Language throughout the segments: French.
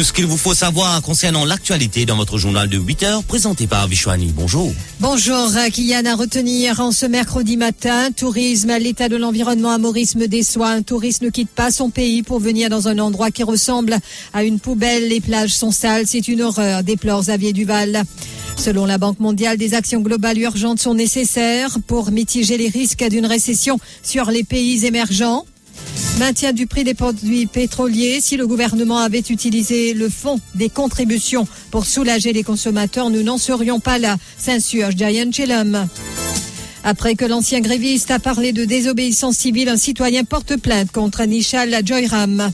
Tout ce qu'il vous faut savoir concernant l'actualité dans votre journal de 8 heures présenté par Vishwani. Bonjour. Bonjour, Kylian. À retenir en ce mercredi matin, tourisme, l'état de l'environnement à Maurice me déçoit. Un touriste ne quitte pas son pays pour venir dans un endroit qui ressemble à une poubelle. Les plages sont sales. C'est une horreur, déplore Xavier Duval. Selon la Banque mondiale, des actions globales urgentes sont nécessaires pour mitiger les risques d'une récession sur les pays émergents. Maintien du prix des produits pétroliers. Si le gouvernement avait utilisé le fonds des contributions pour soulager les consommateurs, nous n'en serions pas là, s'insurge Diane Chillum. Après que l'ancien gréviste a parlé de désobéissance civile, un citoyen porte plainte contre Nishal Joyram.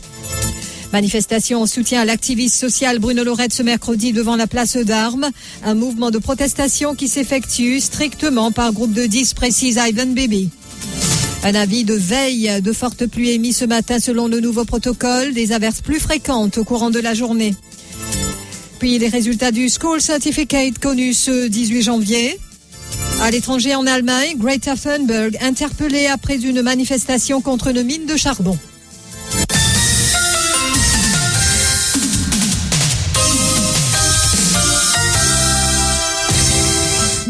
Manifestation en soutien à l'activiste social Bruno Lorette ce mercredi devant la place d'armes. Un mouvement de protestation qui s'effectue strictement par groupe de 10, précise Ivan Baby. Un avis de veille de fortes pluies émis ce matin selon le nouveau protocole, des averses plus fréquentes au courant de la journée. Puis les résultats du School Certificate connus ce 18 janvier. À l'étranger en Allemagne, Greta Thunberg interpellée après une manifestation contre une mine de charbon.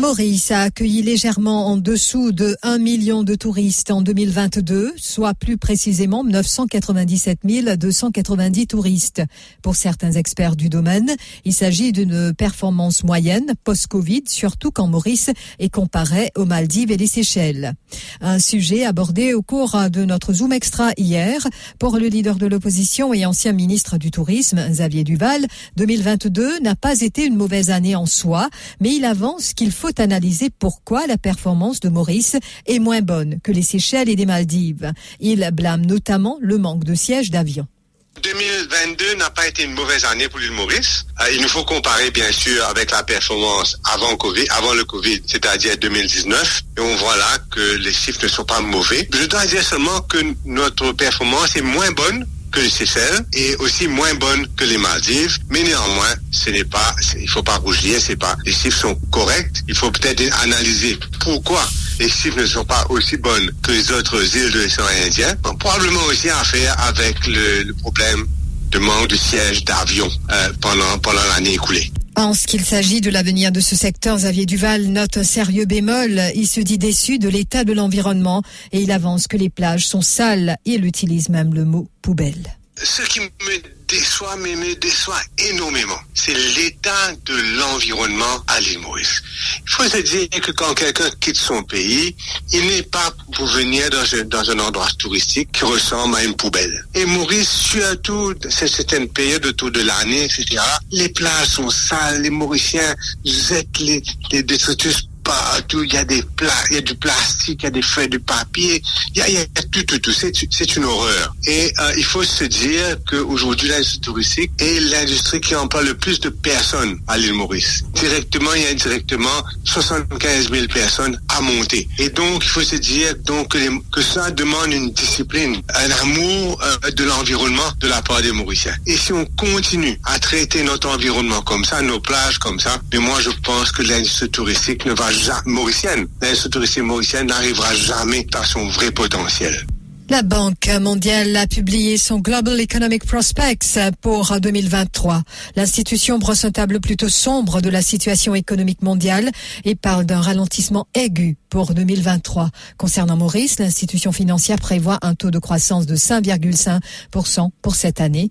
Maurice a accueilli légèrement en dessous de 1 million de touristes en 2022, soit plus précisément 997 290 touristes. Pour certains experts du domaine, il s'agit d'une performance moyenne post-Covid, surtout quand Maurice est comparé aux Maldives et les Seychelles. Un sujet abordé au cours de notre Zoom Extra hier pour le leader de l'opposition et ancien ministre du Tourisme, Xavier Duval. 2022 n'a pas été une mauvaise année en soi, mais il avance qu'il faut analyser pourquoi la performance de Maurice est moins bonne que les Seychelles et des Maldives. Il blâme notamment le manque de sièges d'avion. 2022 n'a pas été une mauvaise année pour l'île Maurice. Euh, il nous faut comparer bien sûr avec la performance avant Covid, avant le Covid, c'est-à-dire 2019. Et on voit là que les chiffres ne sont pas mauvais. Je dois dire seulement que notre performance est moins bonne que les Seychelles et aussi moins bonne que les Maldives. Mais néanmoins, ce n'est pas, il ne faut pas rougir, pas, les chiffres sont corrects. Il faut peut-être analyser pourquoi les chiffres ne sont pas aussi bonnes que les autres îles de l'océan Indien. Donc, probablement aussi à faire avec le, le problème de manque de siège d'avion euh, pendant, pendant l'année écoulée. En ce qu'il s'agit de l'avenir de ce secteur, Xavier Duval note un sérieux bémol. Il se dit déçu de l'état de l'environnement et il avance que les plages sont sales il utilise même le mot poubelle. Ce qui me déçoit, mais me déçoit énormément, c'est l'état de l'environnement à l'île Maurice. Il faut se dire que quand quelqu'un quitte son pays, il n'est pas pour venir dans un, dans un endroit touristique qui ressemble à une poubelle. Et Maurice, surtout, c'est certaines périodes autour de l'année, etc., les plages sont sales, les Mauriciens jettent les, les détritus il y a des plats, y a du plastique, il y a des feuilles de papier, il y a, y a tout, tout, tout. C'est une horreur. Et euh, il faut se dire qu'aujourd'hui, l'industrie touristique est l'industrie qui emploie le plus de personnes à l'île Maurice. Directement et indirectement, 75 000 personnes à monter. Et donc, il faut se dire donc que ça demande une discipline, un amour euh, de l'environnement de la part des Mauriciens. Et si on continue à traiter notre environnement comme ça, nos plages comme ça, mais moi, je pense que l'industrie touristique ne va mauricienne. Mauricienne n'arrivera jamais à son vrai potentiel. La Banque mondiale a publié son Global Economic Prospects pour 2023. L'institution brosse un tableau plutôt sombre de la situation économique mondiale et parle d'un ralentissement aigu pour 2023. Concernant Maurice, l'institution financière prévoit un taux de croissance de 5,5% pour cette année.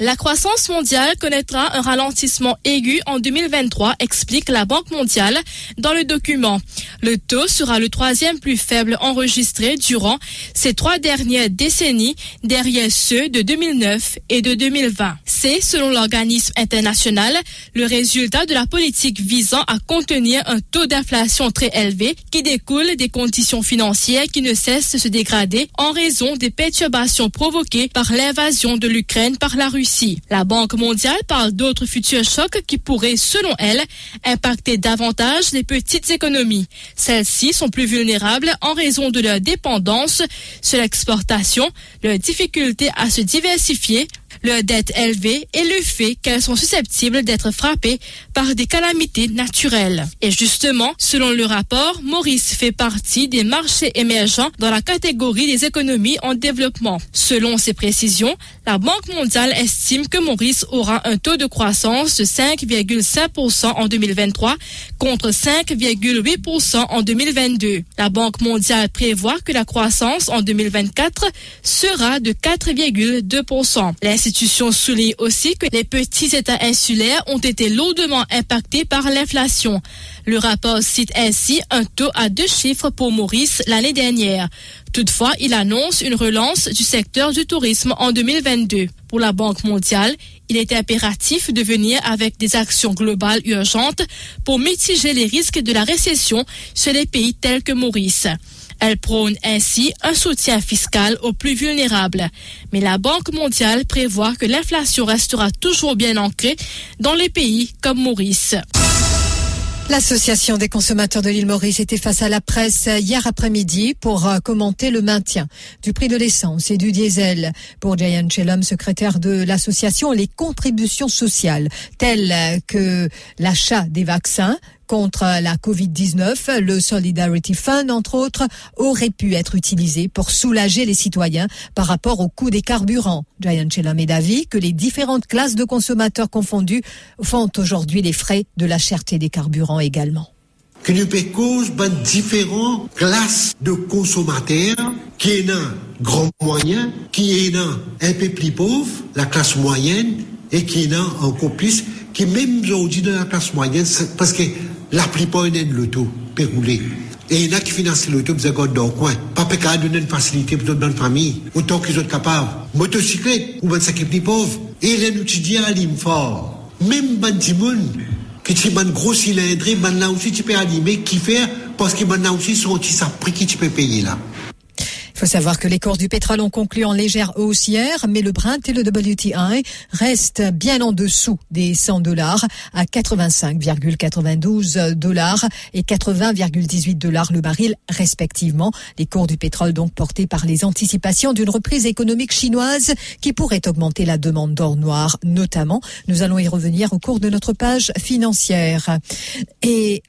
La croissance mondiale connaîtra un ralentissement aigu en 2023, explique la Banque mondiale dans le document. Le taux sera le troisième plus faible enregistré durant ces trois dernières décennies, derrière ceux de 2009 et de 2020. C'est, selon l'organisme international, le résultat de la politique visant à contenir un taux d'inflation très élevé qui découle des conditions financières qui ne cessent de se dégrader en raison des perturbations provoquées par l'invasion de l'Ukraine par la Russie. La Banque mondiale parle d'autres futurs chocs qui pourraient, selon elle, impacter davantage les petites économies. Celles-ci sont plus vulnérables en raison de leur dépendance sur l'exportation, leur difficulté à se diversifier, leur dette élevée et le fait qu'elles sont susceptibles d'être frappées par des calamités naturelles. Et justement, selon le rapport, Maurice fait partie des marchés émergents dans la catégorie des économies en développement. Selon ces précisions, la Banque mondiale estime que Maurice aura un taux de croissance de 5,5% en 2023 contre 5,8% en 2022. La Banque mondiale prévoit que la croissance en 2024 sera de 4,2%. L'institution souligne aussi que les petits États insulaires ont été lourdement impactés par l'inflation. Le rapport cite ainsi un taux à deux chiffres pour Maurice l'année dernière. Toutefois, il annonce une relance du secteur du tourisme en 2022. Pour la Banque mondiale, il est impératif de venir avec des actions globales urgentes pour mitiger les risques de la récession chez les pays tels que Maurice. Elle prône ainsi un soutien fiscal aux plus vulnérables. Mais la Banque mondiale prévoit que l'inflation restera toujours bien ancrée dans les pays comme Maurice. L'association des consommateurs de l'île Maurice était face à la presse hier après-midi pour euh, commenter le maintien du prix de l'essence et du diesel. Pour Jayan Chelom, secrétaire de l'association, les contributions sociales telles que l'achat des vaccins, contre la Covid-19, le Solidarity Fund, entre autres, aurait pu être utilisé pour soulager les citoyens par rapport au coût des carburants. Giant Chelam est d'avis que les différentes classes de consommateurs confondus font aujourd'hui les frais de la cherté des carburants également différentes classes de consommateurs qui est un grand moyen, qui est un peu plus pauvre, la classe moyenne, et qui est encore plus, qui même aujourd'hui dans la classe moyenne, parce que la plupart nen loto pe roule. E yon a ki finanse loto mse gade dan kwen. Pa pe ka adonnen fasilite pou ton ban fami, otan ki zot kapav. Motosiklet, ou ban sakip ni pov. E ren ou ti di alim for. Mem ban ti moun, ki ti ban gros silindre, ban la ou si ti pe anime, ki fer, paske ban la ou si son ti sa pri ki ti pe peye la. Il faut savoir que les cours du pétrole ont conclu en légère haussière, mais le Brent et le WTI restent bien en dessous des 100 dollars à 85,92 dollars et 80,18 dollars le baril respectivement. Les cours du pétrole donc portés par les anticipations d'une reprise économique chinoise qui pourrait augmenter la demande d'or noir notamment. Nous allons y revenir au cours de notre page financière. Et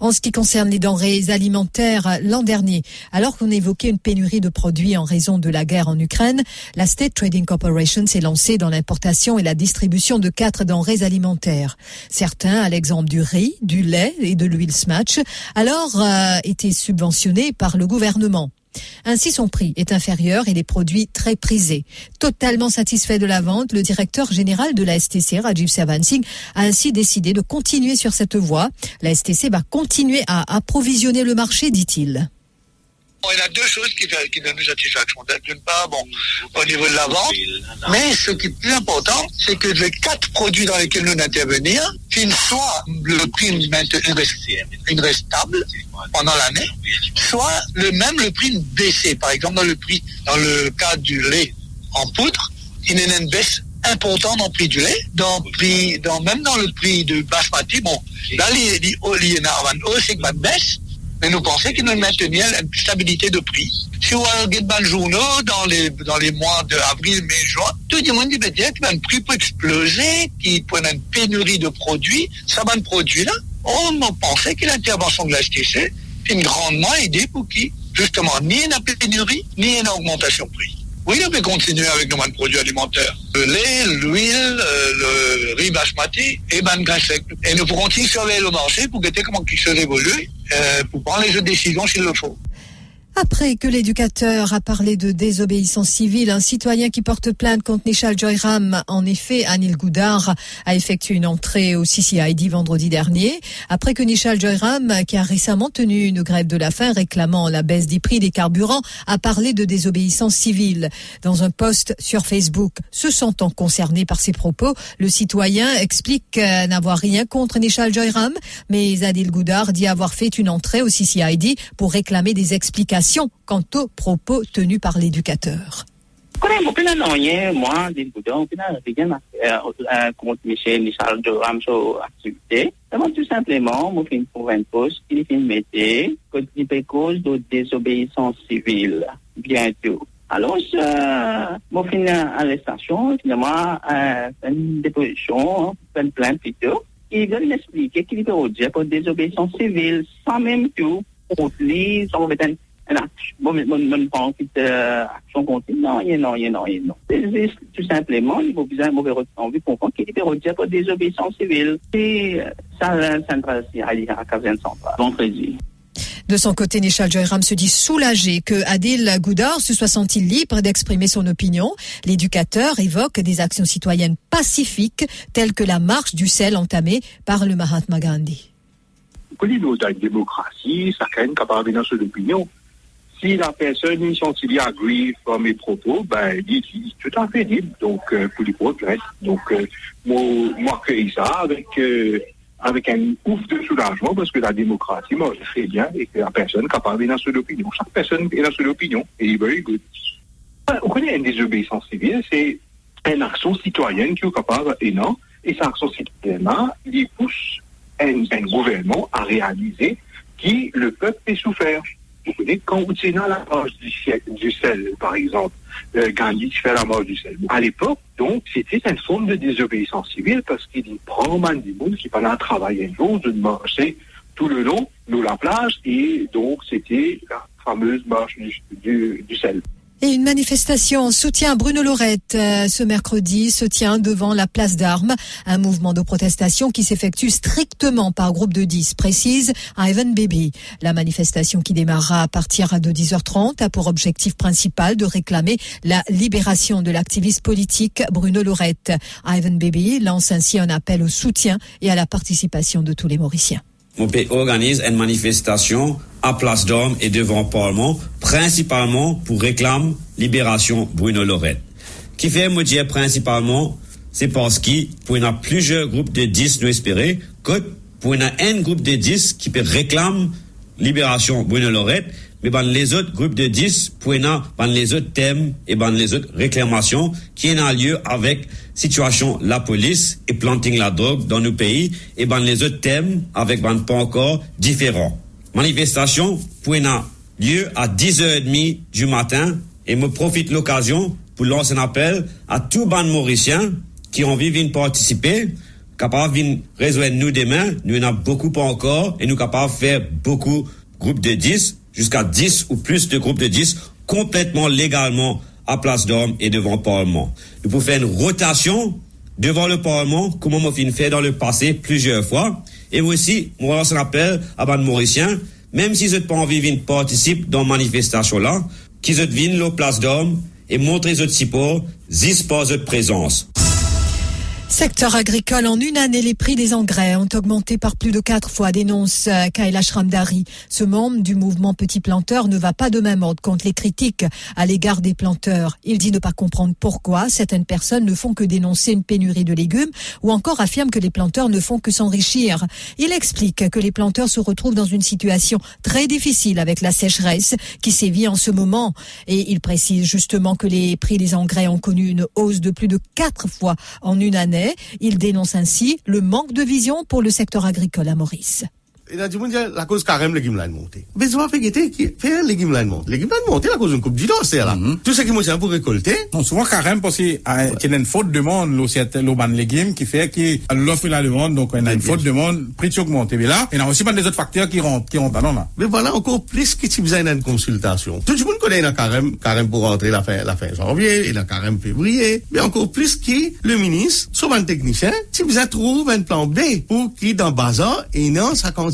En ce qui concerne les denrées alimentaires, l'an dernier, alors qu'on évoquait une pénurie de produits en raison de la guerre en Ukraine, la State Trading Corporation s'est lancée dans l'importation et la distribution de quatre denrées alimentaires. Certains, à l'exemple du riz, du lait et de l'huile smatch, alors euh, étaient subventionnés par le gouvernement. Ainsi, son prix est inférieur et les produits très prisés. Totalement satisfait de la vente, le directeur général de la STC, Rajiv Savansing, a ainsi décidé de continuer sur cette voie. La STC va continuer à approvisionner le marché, dit-il il y a deux choses qui, qui donnent une satisfaction. D'une part, bon, au niveau de la vente, mais ce qui est plus important, c'est que les quatre produits dans lesquels nous intervenir, qu'il soit le prix une reste pendant l'année, soit le même le prix baissé. Par exemple, dans le prix, dans le cas du lait en poudre, il y a une baisse importante dans le prix du lait, dans, même dans le prix de basmati, bon, là, il y a une baisse, mais nous pensons qu'il nous maintenir une stabilité de prix. Si vous regardez le journaux dans les, dans les mois d'avril, mai, juin, tout le monde dit, ben, un prix peut exploser, qui peut une pénurie de produits, ça va produit là. On pensait que l'intervention de la STC une grandement aidé pour qui, justement, ni une pénurie, ni une augmentation de prix. Oui, on peut continuer avec nos produits alimentaires. Le lait, l'huile, euh, le riz basmati et ban sec. Et nous pourrons continuer surveiller le marché pour guetter comment il se évolue, euh, pour prendre les décisions s'il le faut. Après que l'éducateur a parlé de désobéissance civile, un citoyen qui porte plainte contre Nishal Joyram, en effet, Anil Goudar, a effectué une entrée au CCID vendredi dernier. Après que Nishal Joyram, qui a récemment tenu une grève de la faim réclamant la baisse des prix des carburants, a parlé de désobéissance civile. Dans un post sur Facebook, se sentant concerné par ses propos, le citoyen explique n'avoir rien contre Nishal Joyram, mais Adil Goudar dit avoir fait une entrée au CCID pour réclamer des explications interrogations quant aux propos tenus par l'éducateur. Aktivite. Mwen tout simplement, mwen fin pou ven pos, ki fin mette, kont li pe koz do désobéissance civile. Bientou. Alors, mwen fin an l'estasyon, finalement, fen deposisyon, fen plan pito, ki ven l'esplike ki li pe odje pou désobéissance civile, san menm tou, kont li, san mwen beten Bon, men pan ki te aksyon konti, nan, yen nan, yen nan, yen nan. Tout simplement, il faut bien envie comprendre qu'il est perrodé pour désobéissance civile. Et ça, ça ne passe à l'IA à 15 centrales. Bon président. De son côté, Nishal Joyram se dit soulagé que Adil Goudar se soit senti libre d'exprimer son opinion. L'éducateur évoque des actions citoyennes pacifiques telles que la marche du sel entamée par le Mahatma Gandhi. Les démocratie, ça crée une capacité d'opinion. Si la personne, y a agree par mes propos, ben, il est tout à fait libre, donc, euh, pour les progrès. Donc, euh, moi, moi, ça avec, euh, avec un ouf de soulagement, parce que la démocratie, moi, je sais bien, et que la personne est capable dans son opinion. Chaque personne est dans son opinion, et il very good. On connaît une désobéissance civile, c'est une action citoyenne qui est capable, et non, et cette action citoyenne-là, il pousse un, un gouvernement à réaliser qui le peuple est souffert. Dans la marche du, du sel, par exemple, euh, Gandhi qui fait la marche du sel. À l'époque, donc, c'était une forme de désobéissance civile parce qu'il prend man du monde qui pendant travailler un jour de marcher tout le long de la plage et donc c'était la fameuse marche du, du, du sel. Et une manifestation en soutien à Bruno Lorette euh, ce mercredi se tient devant la place d'armes. Un mouvement de protestation qui s'effectue strictement par groupe de 10, précise Ivan Baby. La manifestation qui démarrera à partir de 10h30 a pour objectif principal de réclamer la libération de l'activiste politique Bruno Lorette. Ivan Baby lance ainsi un appel au soutien et à la participation de tous les Mauriciens. on pe organise en manifestasyon a plas d'Orme et devant Parlement, principalement pou reklame Libération Bruno Lorette. Ki fe mou diye principalement, se porski pou yon a plujer group de 10 nou espere, kote pou yon a en group de 10 ki pe reklame Libération Bruno Lorette, me ban les ot group de 10 pou yon a ban les ot tem e ban les ot reklamasyon ki yon a liyo avek situasyon la polis e planting la drog dan nou peyi e ban le zot tem avek ban pa ankor diferan. Manifestasyon pou ena liye a 10h30 du matin e me profite l'okasyon pou lanse an apel a tou ban Mauricien ki anvi vin partisipe kapav vin rezwen nou demen, nou en ap beaucoup pa ankor, e nou kapav fè beaucoup groupe de 10, jusqu'a 10 ou plus de groupe de 10, kompletman legalman à Place d'Orme et devant Parlement. Nous pouvons faire une rotation devant le Parlement, comme on a fait dans le passé plusieurs fois. Et aussi, moi, on se rappelle, à Ban Mauricien, même si je n'ai pas envie de participer dans manifestation-là, qu'ils viennent à Place d'Orme et montrent les autres supports, ils disposent de présence. Secteur agricole, en une année, les prix des engrais ont augmenté par plus de quatre fois, dénonce euh, Kailash Ramdari. Ce membre du mouvement Petit Planteur ne va pas de même ordre contre les critiques à l'égard des planteurs. Il dit ne pas comprendre pourquoi certaines personnes ne font que dénoncer une pénurie de légumes ou encore affirme que les planteurs ne font que s'enrichir. Il explique que les planteurs se retrouvent dans une situation très difficile avec la sécheresse qui sévit en ce moment. Et il précise justement que les prix des engrais ont connu une hausse de plus de quatre fois en une année. Il dénonce ainsi le manque de vision pour le secteur agricole à Maurice. E nan di moun diya, la koz karem legim lan monte. Bezwa fe gete, fe legim lan monte. Legim lan monte la koz un koup di do, se la. Tout se ki moun se an pou rekolte. Non, souvan karem posi, kenen fote de moun lo ban legim, ki fe ki l'offre la de moun, donk en an fote de moun, priti augmente. Ve la, en an osi ban de zot faktor ki rontan nan la. Ve wala, ankon plis ki ti bizay nan konsultasyon. Tout moun konen nan karem, karem pou rentre la fin janvye, e nan karem fevriye. Ve ankon plis ki le minis, souvan teknisyen, ti bizay trouv en plan B, pou ki dan bazan, e nan sa kon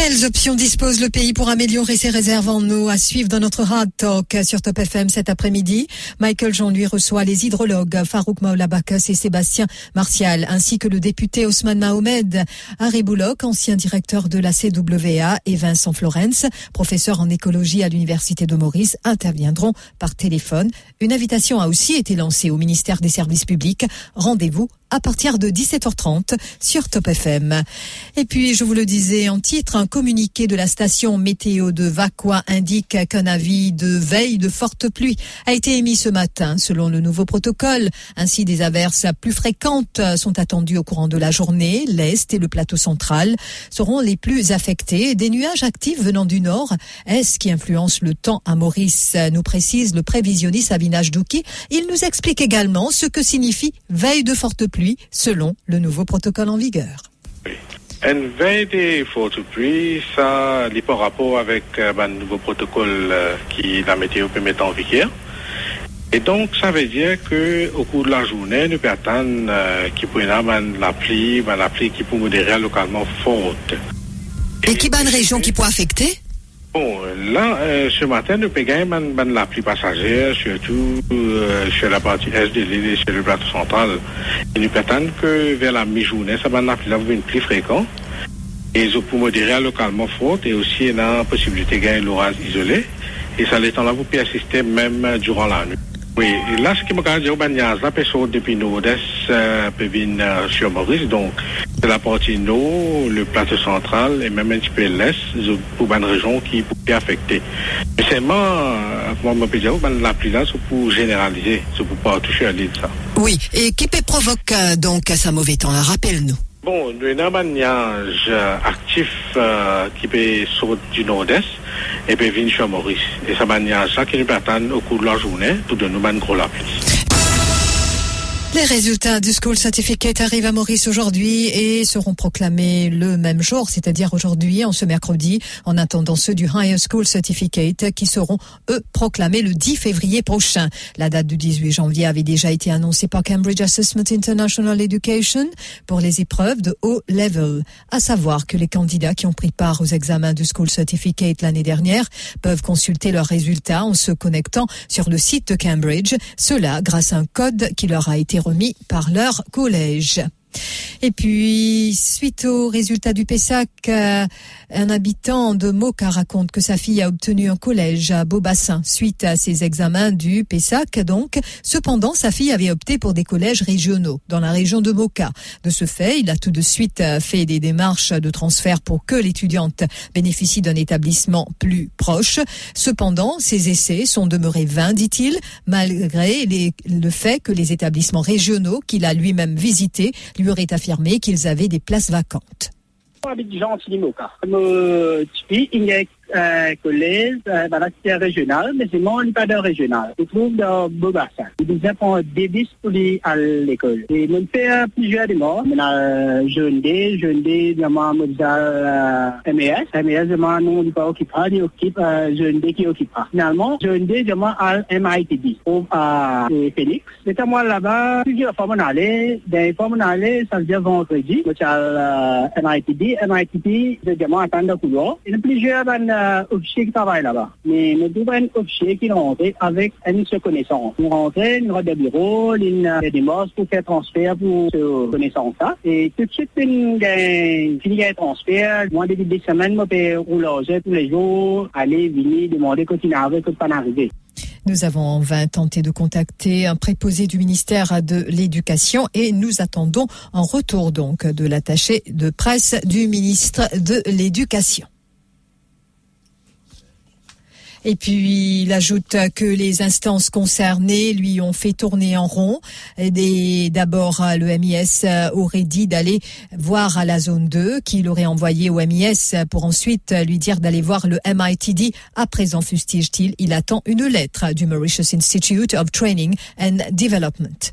Quelles options dispose le pays pour améliorer ses réserves en eau? À suivre dans notre Hard Talk sur Top FM cet après-midi Michael Jean lui reçoit les hydrologues Farouk Maulabakas et Sébastien Martial ainsi que le député Ousmane Mahomed, Harry Bouloc, ancien directeur de la CWA et Vincent Florence, professeur en écologie à l'Université de Maurice, interviendront par téléphone. Une invitation a aussi été lancée au ministère des Services publics. Rendez-vous à partir de 17h30 sur Top FM. Et puis, je vous le disais en titre, un communiqué de la station météo de Vaqua indique qu'un avis de veille de forte pluie a été émis ce matin selon le nouveau protocole. Ainsi, des averses plus fréquentes sont attendues au courant de la journée. L'Est et le plateau central seront les plus affectés. Des nuages actifs venant du nord, est-ce qui influence le temps à Maurice, nous précise le prévisionniste Avinage Douki. Il nous explique également ce que signifie veille de forte pluie selon le nouveau protocole en vigueur. Une veille des fortes pluies, ça n'est pas rapport avec euh, ben, le nouveau protocole euh, qui la météo peut mettre en vigueur. Et donc, ça veut dire que au cours de la journée, nous peut attendre euh, qu'il y avoir la pluie, ben, la pluie qui peut modérer localement forte. Et, qui bonne région qui peut affecter? Bon, là, euh, ce matin, nous payons la pluie passagère, surtout euh, sur la partie est de l'île et sur le plateau central. Et nous attendons que vers la mi-journée, ça va pluie là, une plus fréquente. Et ils pour modérer localement forte et aussi la possibilité de gagner l'orage isolé. Et ça l'étend là pour persister même durant la nuit. Oui, là, ce qui me a la personne depuis nord-est, euh, euh, sur Maurice, donc c'est la partie nord, le plateau central et même un petit peu l'est, pour une région qui peut affecter. Mais seulement, euh, comment on peut dire, ben, la pluie là, c'est pour généraliser, c'est pour pas toucher à l'île, ça. Oui, et qui peut provoquer donc ce mauvais temps Rappelle-nous. Bon, nou yon abanyaj euh, aktif euh, ki pe sot di Nord-Est, e pe vin chwa Maurice. E sa abanyaj sa ki nou patan ou kou la jounen pou de nou ban gro la plis. Les résultats du School Certificate arrivent à Maurice aujourd'hui et seront proclamés le même jour, c'est-à-dire aujourd'hui, en ce mercredi, en attendant ceux du Higher School Certificate qui seront, eux, proclamés le 10 février prochain. La date du 18 janvier avait déjà été annoncée par Cambridge Assessment International Education pour les épreuves de haut level. À savoir que les candidats qui ont pris part aux examens du School Certificate l'année dernière peuvent consulter leurs résultats en se connectant sur le site de Cambridge, cela grâce à un code qui leur a été remis par leur collège. Et puis, suite au résultat du PESAC, euh, un habitant de Moka raconte que sa fille a obtenu un collège à Beaubassin suite à ses examens du PESAC. Donc, cependant, sa fille avait opté pour des collèges régionaux dans la région de Moka. De ce fait, il a tout de suite euh, fait des démarches de transfert pour que l'étudiante bénéficie d'un établissement plus proche. Cependant, ses essais sont demeurés vains, dit-il, malgré le fait que les établissements régionaux qu'il a lui-même visités lui auraient affirmé qu'ils avaient des places vacantes. Euh, collège, euh, dans la cité régionale, mais c'est mon pas régional. Je trouve dans Bobassa. Il disait pour débis pour aller à l'école. Et mon fait plusieurs de morts. Maintenant, jeune D, jeune D, moi, MES. MES, vraiment, non, il pas occupé, il occupe, jeune D qui occupe. Finalement, jeune D, vraiment, à MITD, ou à Phoenix. C'était moi là-bas, plusieurs fois, on allait, des fois, on allait, ça veut dire vendredi, moi, à MITD, MITD, je demande à attendre couloir. A plusieurs, euh, officiers qui travaillent là-bas. Mais nous devons un officier qui rentre avec une seule connaissance. Nous rentrons, nous avons des bureaux, des démarches pour faire transfert pour cette connaissance-là. Et tout de suite, nous fini un transfert. Moi, début de semaine, je peux rouler tous les jours, aller, venir, demander quand il n'arrive, quand pas arriver. Nous avons en vain tenté de contacter un préposé du ministère de l'Éducation et nous attendons en retour donc de l'attaché de presse du ministre de l'Éducation. Et puis, il ajoute que les instances concernées lui ont fait tourner en rond. D'abord, le MIS aurait dit d'aller voir à la zone 2, qu'il aurait envoyé au MIS pour ensuite lui dire d'aller voir le MITD. À présent, fustige-t-il, il attend une lettre du Mauritius Institute of Training and Development.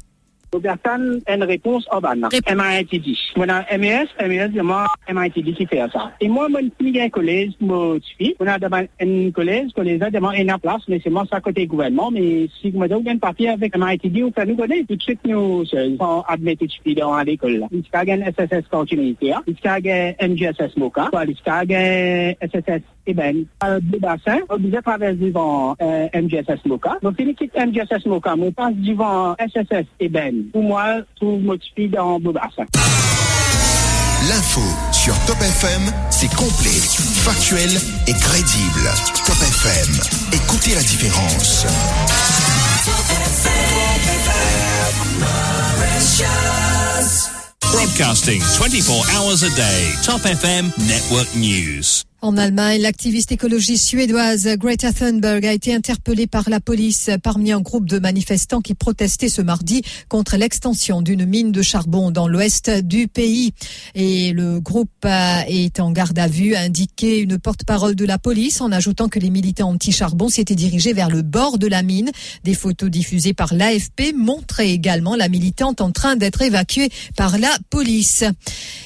Robertan, une réponse urbaine. MITD. Mon MES, MES, c'est moi, MITD qui fait ça. Et moi, mon petit collège, mon petit, on a demandé un collège, collège a demandé une place, mais c'est moi, ça côté gouvernement, mais si vous me donnez un papier avec MITD, vous pouvez nous donner tout de suite, nous, on admet tout de suite dans l'école. Il y a un SSS continuité, il y a un MGSS MOCA, il y a un SSS Eben, de bassin, obligé de traverser devant MGSS MOCA. Donc, il quitte MGSS MOCA, mais passe devant SSS Eben. Pour moi, tout motivé dans le bassin. L'info sur Top FM, c'est complet, factuel et crédible. Top FM, écoutez la différence. Broadcasting 24 hours a day. Top FM Network News. En Allemagne, l'activiste écologiste suédoise Greta Thunberg a été interpellée par la police parmi un groupe de manifestants qui protestaient ce mardi contre l'extension d'une mine de charbon dans l'ouest du pays. Et le groupe est en garde à vue, a indiqué une porte-parole de la police en ajoutant que les militants anti-charbon s'étaient dirigés vers le bord de la mine. Des photos diffusées par l'AFP montraient également la militante en train d'être évacuée par la police.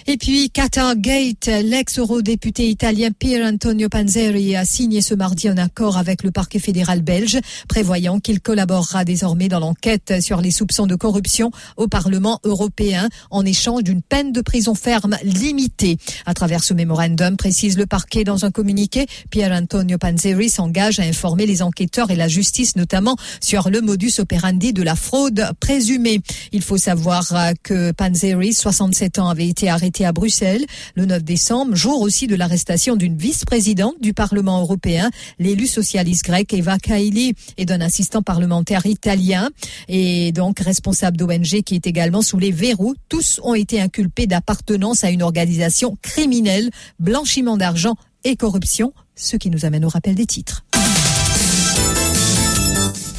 Et puis, Qatar Gate, l'ex-eurodéputé italien Pier Antonio Panzeri a signé ce mardi un accord avec le parquet fédéral belge, prévoyant qu'il collaborera désormais dans l'enquête sur les soupçons de corruption au Parlement européen en échange d'une peine de prison ferme limitée. À travers ce mémorandum, précise le parquet dans un communiqué, Pier Antonio Panzeri s'engage à informer les enquêteurs et la justice, notamment sur le modus operandi de la fraude présumée. Il faut savoir que Panzeri, 67 ans, avait été arrêté à Bruxelles le 9 décembre, jour aussi de l'arrestation d'une vice-présidente du Parlement européen, l'élu socialiste grec Eva Kaili et d'un assistant parlementaire italien et donc responsable d'ONG qui est également sous les verrous. Tous ont été inculpés d'appartenance à une organisation criminelle, blanchiment d'argent et corruption, ce qui nous amène au rappel des titres.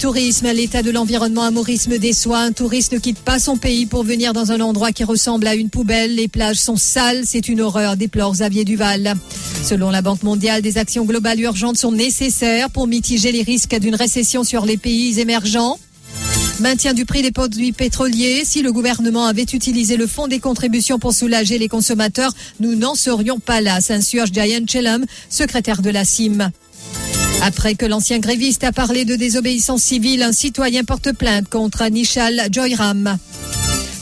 Tourisme, l'état de l'environnement à Maurice me déçoit. Un touriste ne quitte pas son pays pour venir dans un endroit qui ressemble à une poubelle. Les plages sont sales, c'est une horreur, déplore Xavier Duval. Selon la Banque mondiale, des actions globales urgentes sont nécessaires pour mitiger les risques d'une récession sur les pays émergents. Maintien du prix des produits pétroliers. Si le gouvernement avait utilisé le fonds des contributions pour soulager les consommateurs, nous n'en serions pas là, s'insurge Diane Chellam, secrétaire de la CIM. Après que l'ancien gréviste a parlé de désobéissance civile, un citoyen porte plainte contre Nishal Joyram.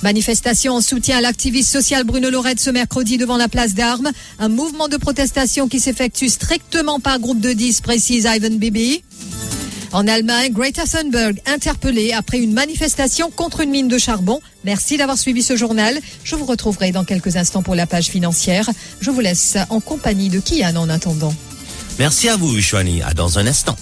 Manifestation en soutien à l'activiste social Bruno Lorette ce mercredi devant la place d'armes. Un mouvement de protestation qui s'effectue strictement par groupe de 10, précise Ivan Bibi. En Allemagne, Greta Thunberg interpellée après une manifestation contre une mine de charbon. Merci d'avoir suivi ce journal. Je vous retrouverai dans quelques instants pour la page financière. Je vous laisse en compagnie de Kian en attendant. Merci à vous, Chouani. À dans un instant.